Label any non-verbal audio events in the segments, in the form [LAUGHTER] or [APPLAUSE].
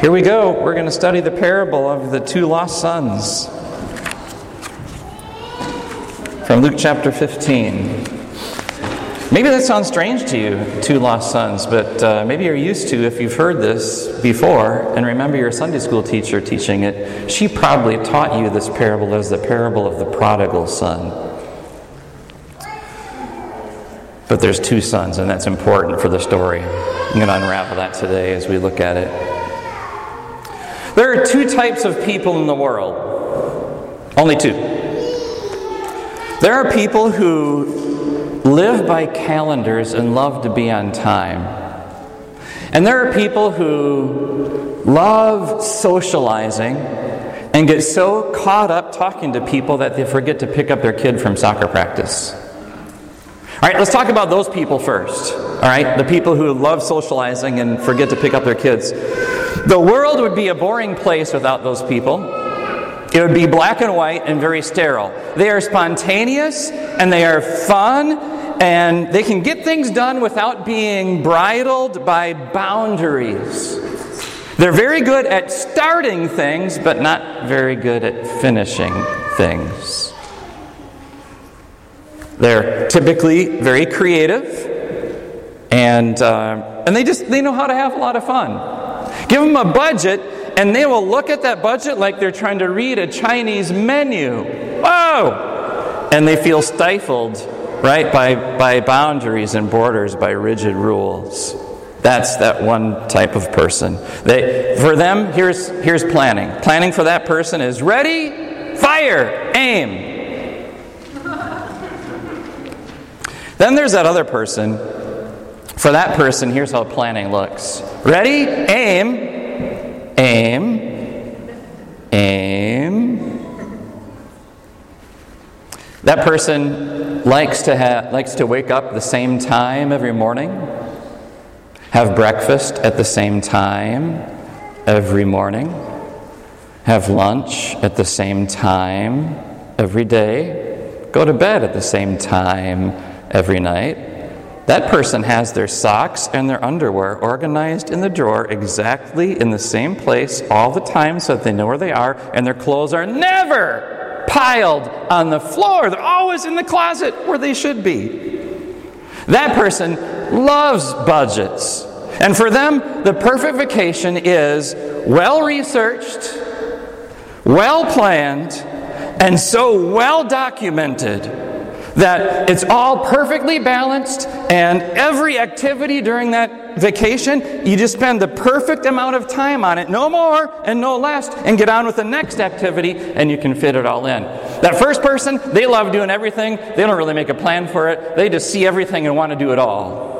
Here we go. We're going to study the parable of the two lost sons from Luke chapter 15. Maybe that sounds strange to you, two lost sons, but uh, maybe you're used to if you've heard this before and remember your Sunday school teacher teaching it. She probably taught you this parable as the parable of the prodigal son. But there's two sons, and that's important for the story. I'm going to unravel that today as we look at it. There are two types of people in the world. Only two. There are people who live by calendars and love to be on time. And there are people who love socializing and get so caught up talking to people that they forget to pick up their kid from soccer practice. All right, let's talk about those people first. All right, the people who love socializing and forget to pick up their kids. The world would be a boring place without those people. It would be black and white and very sterile. They are spontaneous and they are fun and they can get things done without being bridled by boundaries. They're very good at starting things, but not very good at finishing things. They're typically very creative, and, uh, and they just they know how to have a lot of fun. Give them a budget, and they will look at that budget like they're trying to read a Chinese menu. Whoa! And they feel stifled, right, by, by boundaries and borders, by rigid rules. That's that one type of person. They, for them, here's, here's planning. Planning for that person is ready, fire, aim. [LAUGHS] then there's that other person for that person, here's how planning looks. Ready, aim, aim, aim. That person likes to, have, likes to wake up the same time every morning, have breakfast at the same time every morning, have lunch at the same time every day, go to bed at the same time every night that person has their socks and their underwear organized in the drawer exactly in the same place all the time so that they know where they are, and their clothes are never piled on the floor. They're always in the closet where they should be. That person loves budgets. And for them, the perfect vacation is well researched, well planned, and so well documented that it's all perfectly balanced, and every activity during that vacation, you just spend the perfect amount of time on it, no more and no less, and get on with the next activity, and you can fit it all in. That first person, they love doing everything, they don't really make a plan for it, they just see everything and want to do it all.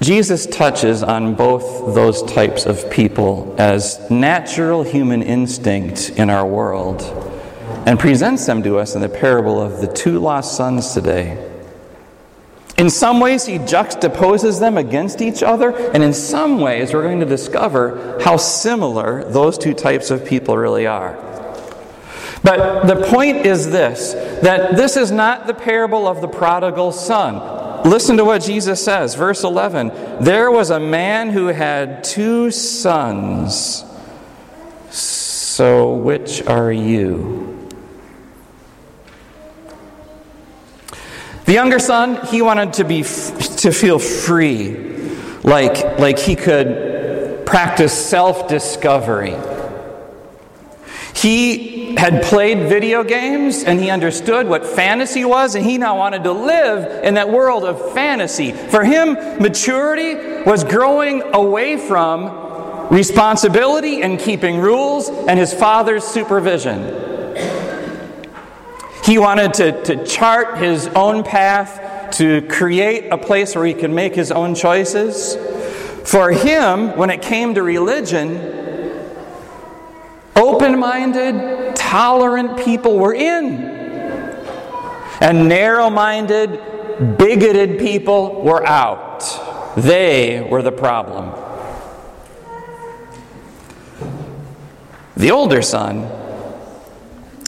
Jesus touches on both those types of people as natural human instinct in our world and presents them to us in the parable of the two lost sons today. In some ways, he juxtaposes them against each other, and in some ways, we're going to discover how similar those two types of people really are. But the point is this that this is not the parable of the prodigal son. Listen to what Jesus says, verse 11. There was a man who had two sons. So, which are you? The younger son, he wanted to be to feel free, like like he could practice self-discovery. He had played video games and he understood what fantasy was, and he now wanted to live in that world of fantasy. For him, maturity was growing away from responsibility and keeping rules and his father's supervision. He wanted to, to chart his own path, to create a place where he could make his own choices. For him, when it came to religion, open minded, tolerant people were in. And narrow minded, bigoted people were out. They were the problem. The older son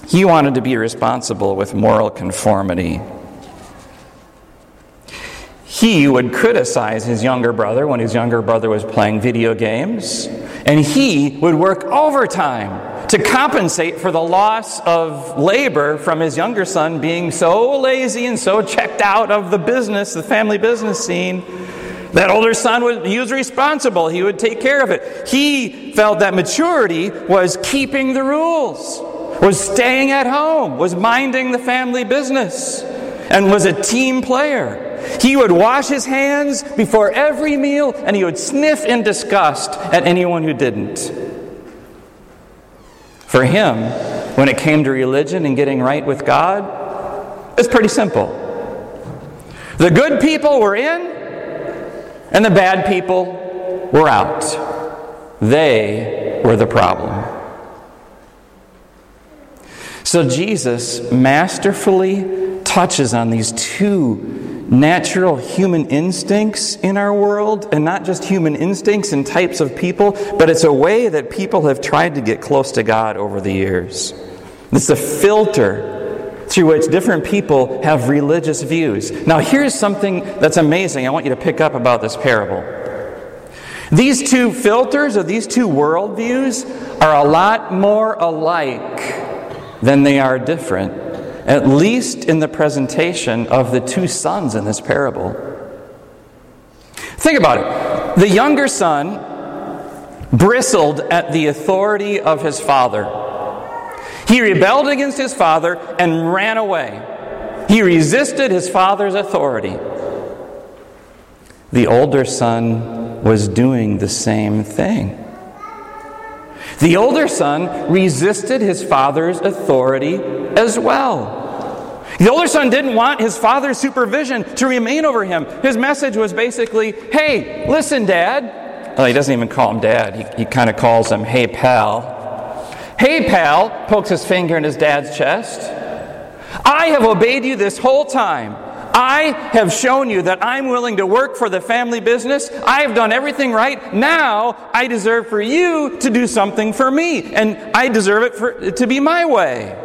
he wanted to be responsible with moral conformity. he would criticize his younger brother when his younger brother was playing video games, and he would work overtime to compensate for the loss of labor from his younger son being so lazy and so checked out of the business, the family business scene. That older son was he was responsible. He would take care of it. He felt that maturity was keeping the rules, was staying at home, was minding the family business, and was a team player. He would wash his hands before every meal and he would sniff in disgust at anyone who didn't. For him, when it came to religion and getting right with God, it's pretty simple. The good people were in, and the bad people were out. They were the problem. So Jesus masterfully touches on these two natural human instincts in our world, and not just human instincts and types of people, but it's a way that people have tried to get close to God over the years. It's a filter through which different people have religious views. Now, here's something that's amazing I want you to pick up about this parable. These two filters or these two worldviews are a lot more alike than they are different at least in the presentation of the two sons in this parable. Think about it. The younger son bristled at the authority of his father. He rebelled against his father and ran away. He resisted his father's authority. The older son was doing the same thing. The older son resisted his father's authority as well. The older son didn't want his father's supervision to remain over him. His message was basically, hey, listen, dad. Well, he doesn't even call him dad, he, he kind of calls him, hey, pal. Hey, pal, pokes his finger in his dad's chest. I have obeyed you this whole time. I have shown you that I'm willing to work for the family business. I have done everything right. Now I deserve for you to do something for me, and I deserve it for, to be my way.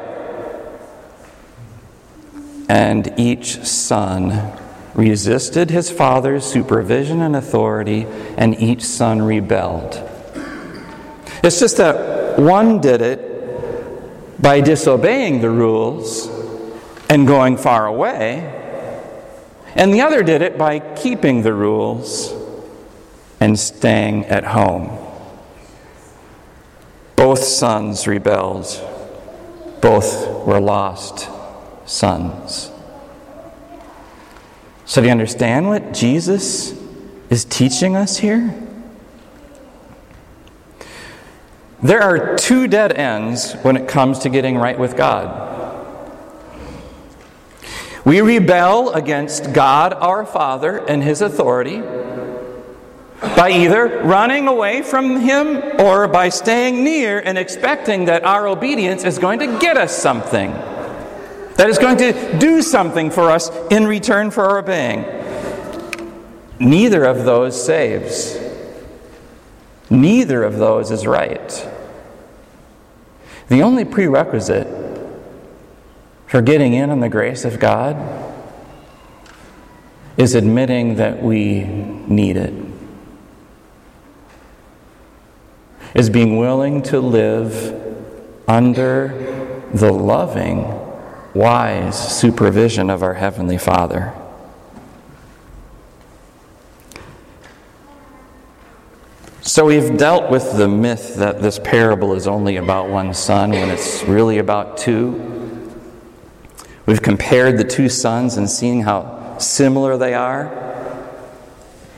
And each son resisted his father's supervision and authority, and each son rebelled. It's just that one did it by disobeying the rules and going far away and the other did it by keeping the rules and staying at home. Both sons rebelled, both were lost sons. So, do you understand what Jesus is teaching us here? There are two dead ends when it comes to getting right with God. We rebel against God our Father and His authority by either running away from Him or by staying near and expecting that our obedience is going to get us something, that is going to do something for us in return for our obeying. Neither of those saves. Neither of those is right. The only prerequisite for getting in on the grace of God is admitting that we need it, is being willing to live under the loving, wise supervision of our Heavenly Father. So, we've dealt with the myth that this parable is only about one son when it's really about two. We've compared the two sons and seen how similar they are.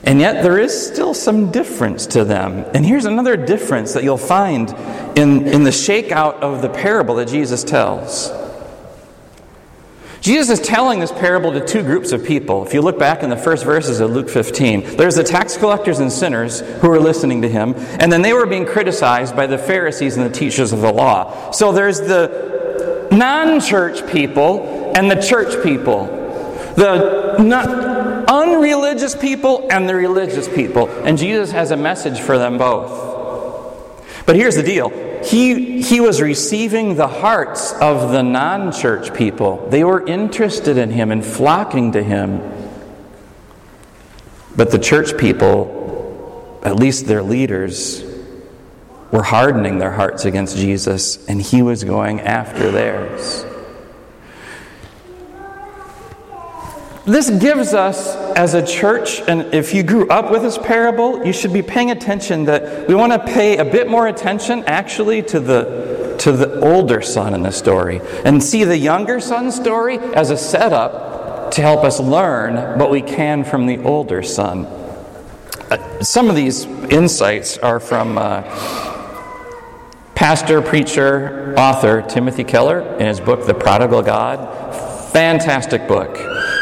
And yet there is still some difference to them. And here's another difference that you'll find in, in the shakeout of the parable that Jesus tells. Jesus is telling this parable to two groups of people. If you look back in the first verses of Luke 15, there's the tax collectors and sinners who were listening to him, and then they were being criticized by the Pharisees and the teachers of the law. So there's the non church people and the church people, the not unreligious people and the religious people. And Jesus has a message for them both. But here's the deal he, he was receiving the hearts of the non church people. They were interested in him and flocking to him. But the church people, at least their leaders, were hardening their hearts against Jesus, and he was going after theirs. This gives us, as a church, and if you grew up with this parable, you should be paying attention that we want to pay a bit more attention actually to the, to the older son in the story and see the younger son story as a setup to help us learn what we can from the older son. Uh, some of these insights are from uh, pastor, preacher, author Timothy Keller in his book, The Prodigal God. Fantastic book.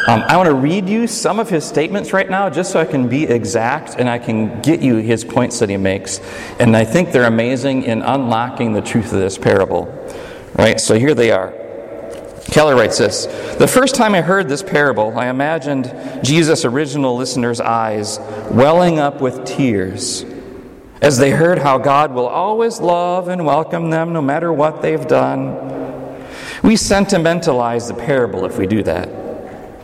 Um, I want to read you some of his statements right now just so I can be exact and I can get you his points that he makes. And I think they're amazing in unlocking the truth of this parable. Right? So here they are. Keller writes this The first time I heard this parable, I imagined Jesus' original listeners' eyes welling up with tears as they heard how God will always love and welcome them no matter what they've done. We sentimentalize the parable if we do that.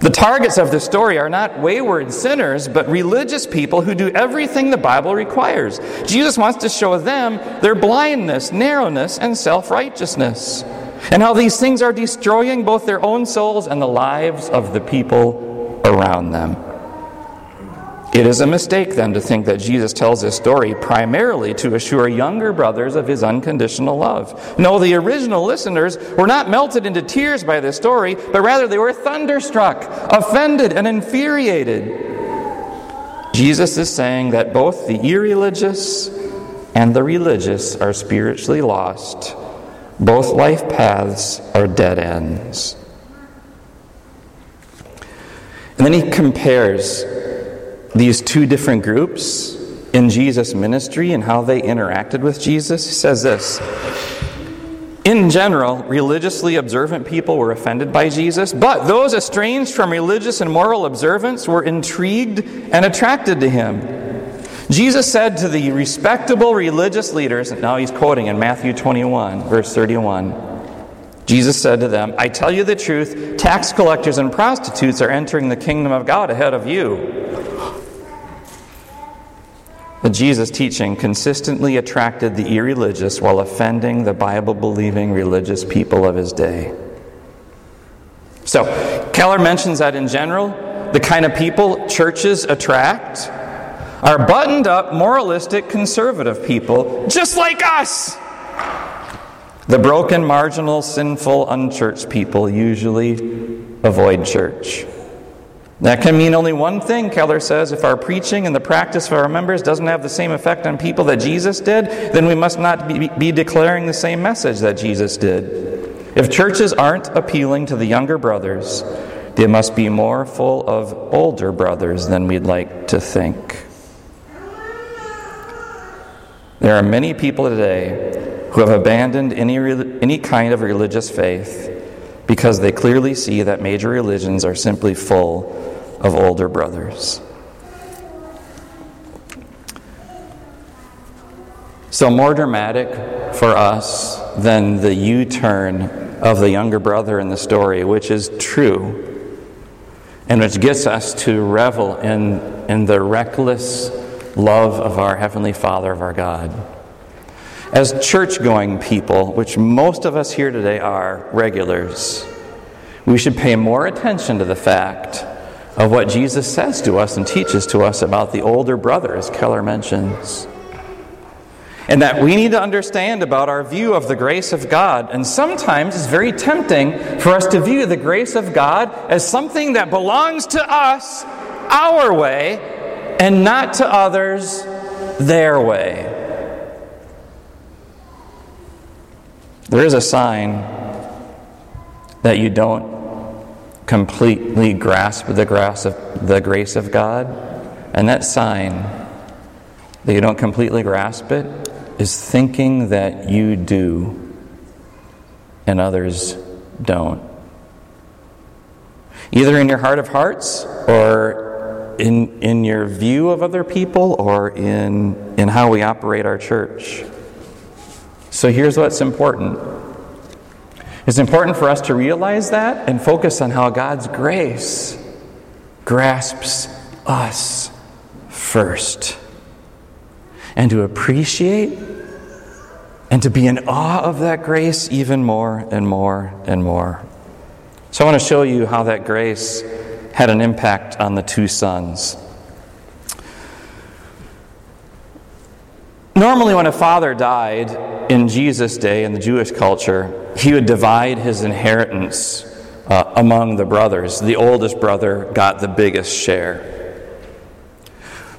The targets of the story are not wayward sinners, but religious people who do everything the Bible requires. Jesus wants to show them their blindness, narrowness, and self righteousness, and how these things are destroying both their own souls and the lives of the people around them. It is a mistake then to think that Jesus tells this story primarily to assure younger brothers of his unconditional love. No, the original listeners were not melted into tears by this story, but rather they were thunderstruck, offended, and infuriated. Jesus is saying that both the irreligious and the religious are spiritually lost. Both life paths are dead ends. And then he compares these two different groups in Jesus' ministry and how they interacted with Jesus, he says this. In general, religiously observant people were offended by Jesus, but those estranged from religious and moral observance were intrigued and attracted to him. Jesus said to the respectable religious leaders, and now he's quoting in Matthew 21, verse 31. Jesus said to them, I tell you the truth, tax collectors and prostitutes are entering the kingdom of God ahead of you. The Jesus teaching consistently attracted the irreligious while offending the Bible believing religious people of his day. So, Keller mentions that in general, the kind of people churches attract are buttoned up, moralistic, conservative people, just like us. The broken, marginal, sinful, unchurched people usually avoid church. That can mean only one thing, Keller says. If our preaching and the practice of our members doesn't have the same effect on people that Jesus did, then we must not be, declaring the same message that Jesus did. If churches aren't appealing to the younger brothers, they must be more full of older brothers than we'd like to think. There are many people today who have abandoned any, any kind of religious faith because they clearly see that major religions are simply full of older brothers. So, more dramatic for us than the U turn of the younger brother in the story, which is true, and which gets us to revel in, in the reckless love of our Heavenly Father, of our God. As church going people, which most of us here today are regulars, we should pay more attention to the fact of what Jesus says to us and teaches to us about the older brother, as Keller mentions. And that we need to understand about our view of the grace of God. And sometimes it's very tempting for us to view the grace of God as something that belongs to us our way and not to others their way. There is a sign that you don't completely grasp the grace of, the grace of God. And that sign that you don't completely grasp it is thinking that you do and others don't. Either in your heart of hearts or in, in your view of other people or in, in how we operate our church. So here's what's important it's important for us to realize that and focus on how God's grace grasps us first and to appreciate and to be in awe of that grace even more and more and more. So, I want to show you how that grace had an impact on the two sons. Normally, when a father died in Jesus' day in the Jewish culture, he would divide his inheritance uh, among the brothers. The oldest brother got the biggest share.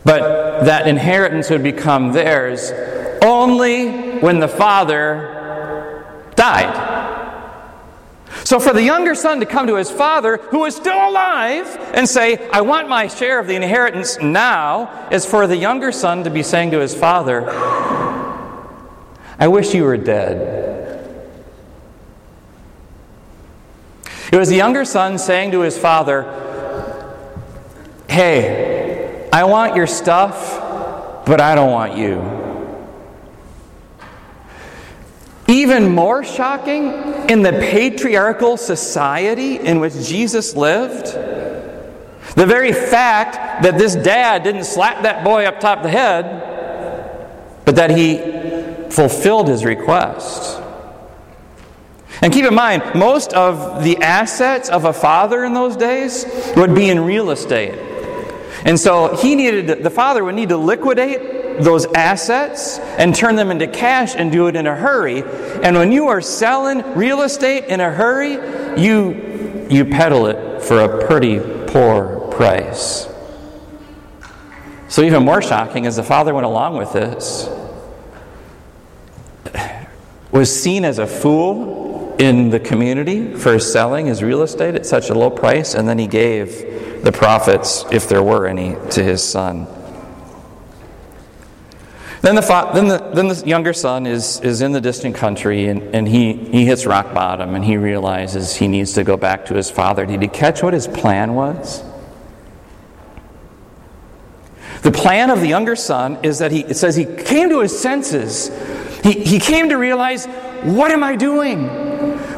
But that inheritance would become theirs only when the father died. So, for the younger son to come to his father, who is still alive, and say, I want my share of the inheritance now, is for the younger son to be saying to his father, I wish you were dead. It was the younger son saying to his father, Hey, I want your stuff, but I don't want you. Even more shocking, in the patriarchal society in which Jesus lived, the very fact that this dad didn't slap that boy up top the head, but that he fulfilled his request. And keep in mind, most of the assets of a father in those days would be in real estate. And so he needed, the father would need to liquidate those assets and turn them into cash and do it in a hurry. And when you are selling real estate in a hurry, you, you peddle it for a pretty poor price. So, even more shocking as the father went along with this, was seen as a fool in the community for selling his real estate at such a low price, and then he gave the profits, if there were any, to his son. Then the, fa- then the, then the younger son is, is in the distant country and, and he, he hits rock bottom and he realizes he needs to go back to his father. Did he catch what his plan was? The plan of the younger son is that he, it says he came to his senses. He, he came to realize, what am I doing?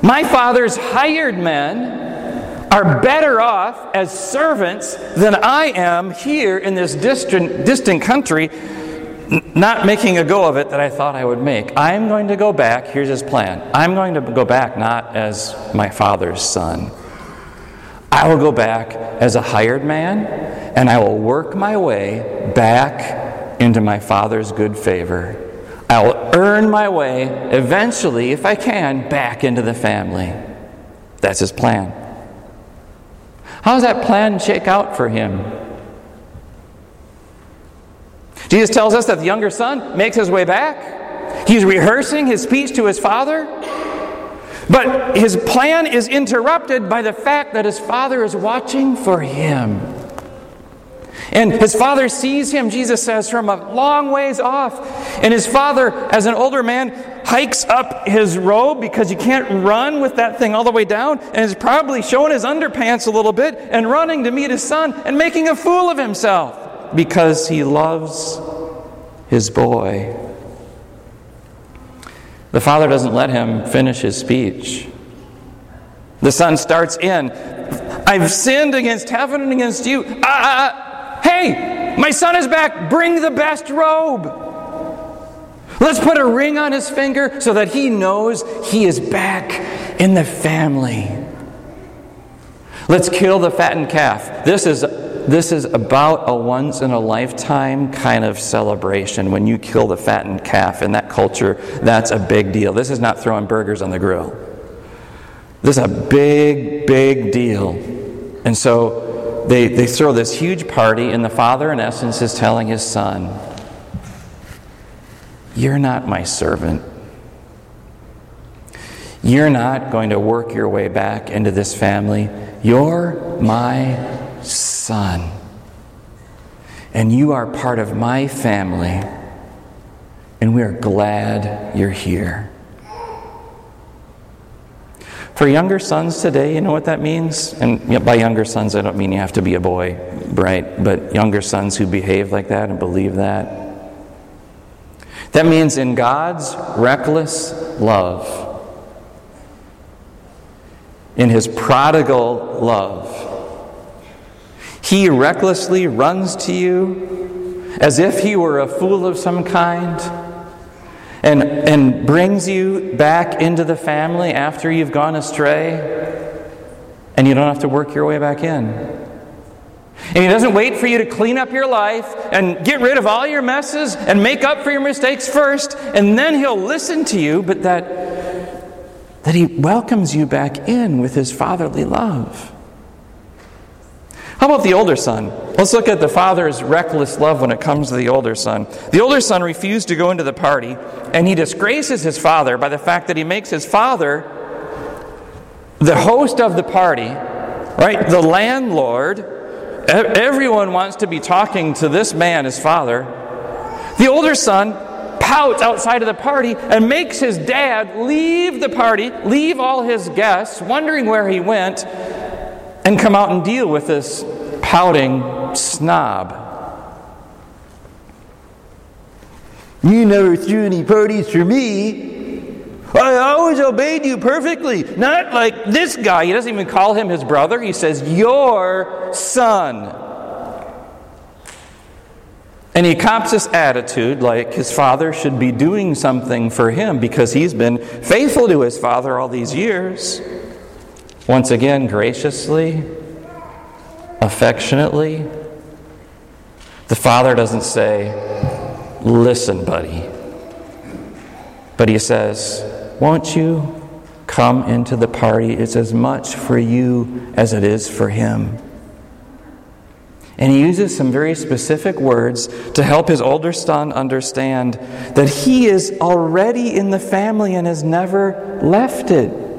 My father's hired men are better off as servants than I am here in this distant, distant country not making a go of it that I thought I would make. I'm going to go back. Here's his plan. I'm going to go back not as my father's son. I will go back as a hired man, and I will work my way back into my father's good favor. I will earn my way eventually, if I can, back into the family. That's his plan. How does that plan shake out for him? Jesus tells us that the younger son makes his way back. He's rehearsing his speech to his father. But his plan is interrupted by the fact that his father is watching for him. And his father sees him, Jesus says, from a long ways off. And his father, as an older man, hikes up his robe because you can't run with that thing all the way down, and is probably showing his underpants a little bit and running to meet his son and making a fool of himself because he loves his boy. The father doesn't let him finish his speech. The son starts in I've sinned against heaven and against you. Uh, uh, hey, my son is back. Bring the best robe. Let's put a ring on his finger so that he knows he is back in the family. Let's kill the fattened calf. This is this is about a once in a lifetime kind of celebration. When you kill the fattened calf in that culture, that's a big deal. This is not throwing burgers on the grill. This is a big, big deal. And so they, they throw this huge party, and the father, in essence, is telling his son, You're not my servant. You're not going to work your way back into this family. You're my son. And you are part of my family, and we are glad you're here. For younger sons today, you know what that means? And by younger sons, I don't mean you have to be a boy, right? But younger sons who behave like that and believe that. That means in God's reckless love, in his prodigal love, he recklessly runs to you as if he were a fool of some kind and, and brings you back into the family after you've gone astray and you don't have to work your way back in. And he doesn't wait for you to clean up your life and get rid of all your messes and make up for your mistakes first, and then he'll listen to you, but that, that he welcomes you back in with his fatherly love. How about the older son? Let's look at the father's reckless love when it comes to the older son. The older son refused to go into the party, and he disgraces his father by the fact that he makes his father the host of the party, right? The landlord. Everyone wants to be talking to this man, his father. The older son pouts outside of the party and makes his dad leave the party, leave all his guests, wondering where he went, and come out and deal with this pouting snob. You never threw any parties for me. I always obeyed you perfectly. Not like this guy. He doesn't even call him his brother. He says, Your son. And he cops this attitude like his father should be doing something for him because he's been faithful to his father all these years. Once again, graciously, affectionately. The father doesn't say, Listen, buddy. But he says, Won't you come into the party? It's as much for you as it is for him. And he uses some very specific words to help his older son understand that he is already in the family and has never left it.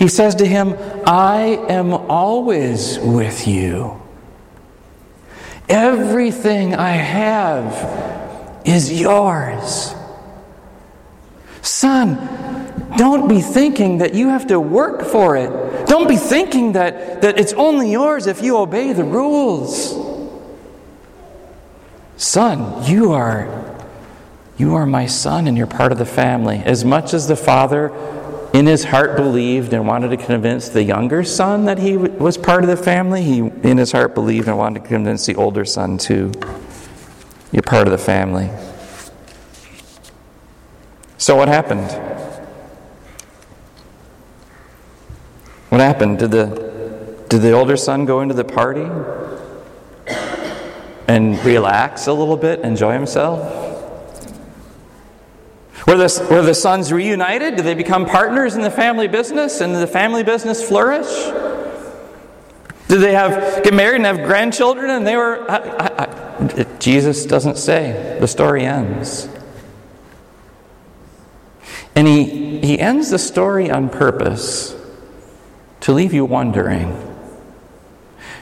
He says to him, I am always with you. Everything I have is yours. Son, don't be thinking that you have to work for it. Don't be thinking that, that it's only yours if you obey the rules. Son, you are you are my son and you're part of the family. As much as the father in his heart believed and wanted to convince the younger son that he was part of the family. He, in his heart, believed and wanted to convince the older son too. You're part of the family. So, what happened? What happened? Did the, did the older son go into the party and relax a little bit, enjoy himself? Were the, were the sons reunited? Did they become partners in the family business and did the family business flourish? Did they have get married and have grandchildren and they were. I, I, I, Jesus doesn't say. The story ends. And he, he ends the story on purpose to leave you wondering,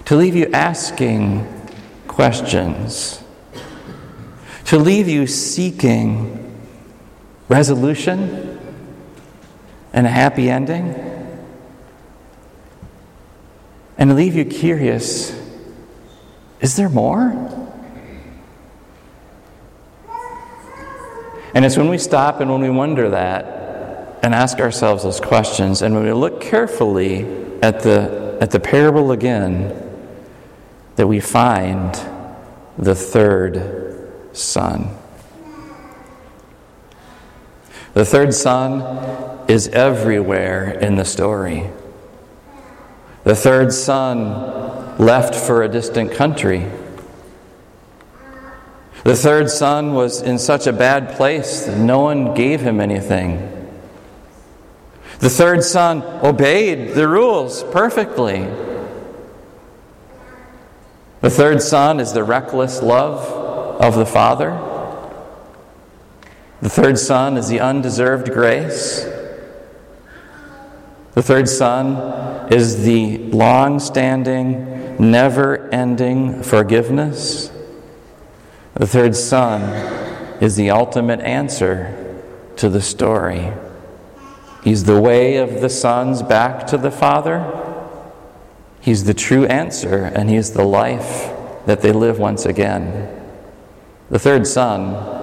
to leave you asking questions, to leave you seeking resolution and a happy ending, and to leave you curious is there more? And it's when we stop and when we wonder that and ask ourselves those questions, and when we look carefully at the, at the parable again, that we find the third son. The third son is everywhere in the story. The third son left for a distant country. The third son was in such a bad place that no one gave him anything. The third son obeyed the rules perfectly. The third son is the reckless love of the father. The third son is the undeserved grace. The third son is the long standing, never ending forgiveness. The third son is the ultimate answer to the story. He's the way of the sons back to the Father. He's the true answer, and He's the life that they live once again. The third son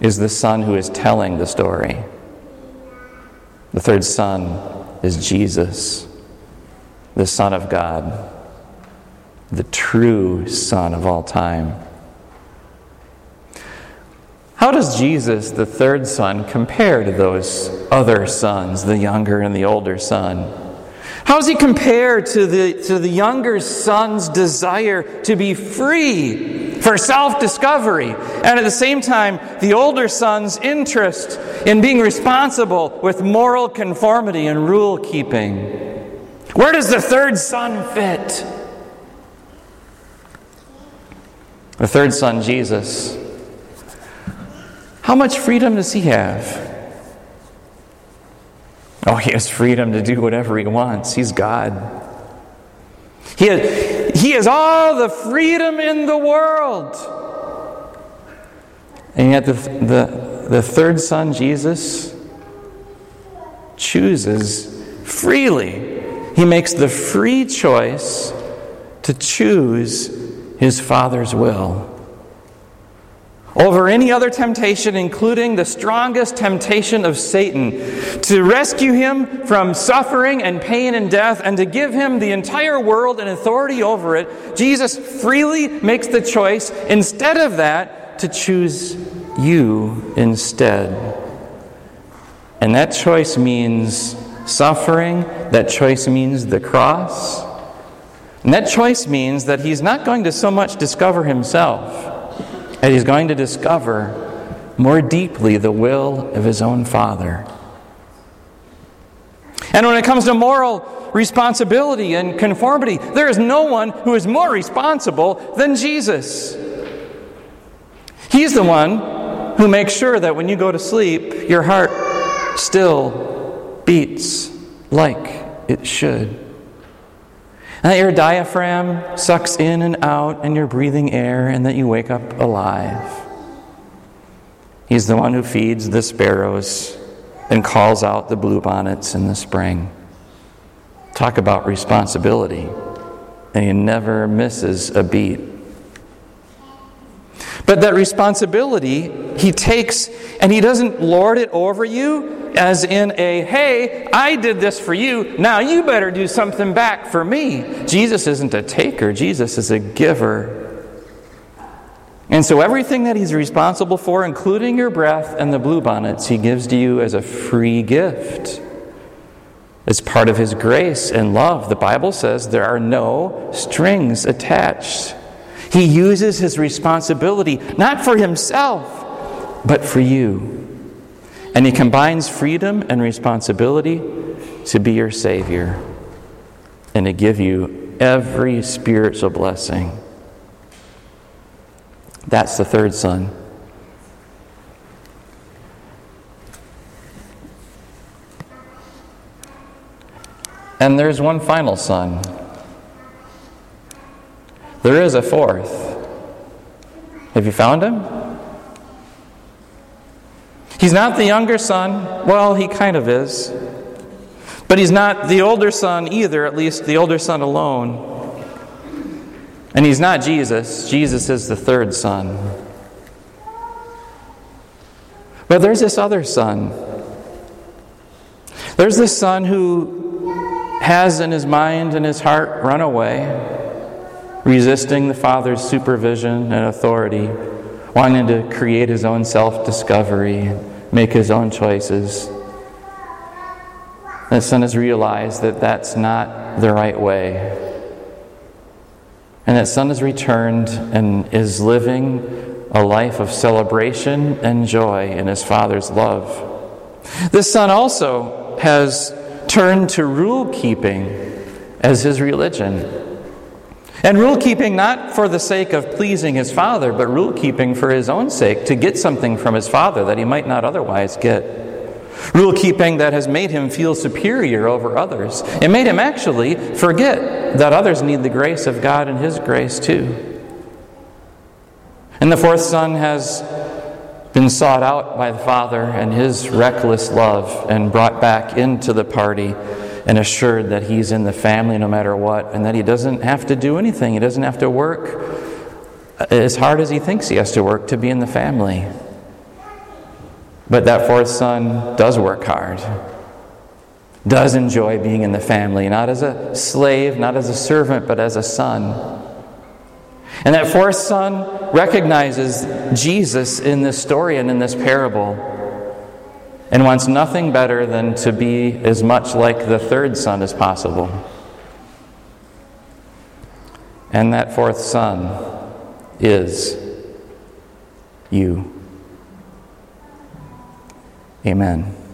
is the son who is telling the story. The third son is Jesus, the Son of God. the true Son of all time. How does Jesus, the third son, compare to those other sons, the younger and the older son? How does he compare to the, to the younger son's desire to be free for self discovery, and at the same time, the older son's interest in being responsible with moral conformity and rule keeping? Where does the third son fit? The third son, Jesus, how much freedom does he have? Oh, he has freedom to do whatever he wants. He's God. He has, he has all the freedom in the world. And yet, the, the, the third son, Jesus, chooses freely. He makes the free choice to choose his Father's will over any other temptation, including the strongest temptation of Satan, to rescue him from suffering and pain and death, and to give him the entire world and authority over it, Jesus freely makes the choice, instead of that, to choose you instead. And that choice means suffering, that choice means the cross. And that choice means that he's not going to so much discover himself and he's going to discover more deeply the will of his own Father. And when it comes to moral responsibility and conformity, there is no one who is more responsible than Jesus. He's the one who makes sure that when you go to sleep, your heart still beats like it should. And that your diaphragm sucks in and out and you're breathing air and that you wake up alive. He's the one who feeds the sparrows and calls out the bluebonnets in the spring. Talk about responsibility. And he never misses a beat. But that responsibility he takes and he doesn't lord it over you as in a, hey, I did this for you, now you better do something back for me. Jesus isn't a taker, Jesus is a giver. And so everything that he's responsible for, including your breath and the bluebonnets, he gives to you as a free gift. As part of his grace and love, the Bible says there are no strings attached. He uses his responsibility not for himself, but for you. And he combines freedom and responsibility to be your Savior and to give you every spiritual blessing. That's the third son. And there's one final son. There is a fourth. Have you found him? He's not the younger son. Well, he kind of is. But he's not the older son either, at least the older son alone. And he's not Jesus. Jesus is the third son. But there's this other son. There's this son who has in his mind and his heart run away, resisting the father's supervision and authority wanting to create his own self discovery, make his own choices. The son has realized that that's not the right way. And that son has returned and is living a life of celebration and joy in his father's love. This son also has turned to rule keeping as his religion. And rule keeping not for the sake of pleasing his father, but rule keeping for his own sake, to get something from his father that he might not otherwise get. Rule keeping that has made him feel superior over others. It made him actually forget that others need the grace of God and his grace too. And the fourth son has been sought out by the father and his reckless love and brought back into the party and assured that he's in the family no matter what, and that he doesn't have to do anything. He doesn't have to work as hard as he thinks he has to work to be in the family. But that fourth son does work hard, does enjoy being in the family, not as a slave, not as a servant, but as a son. And that fourth son recognizes Jesus in this story and in this parable and wants nothing better than to be as much like the third son as possible. And that fourth son is you. Amen.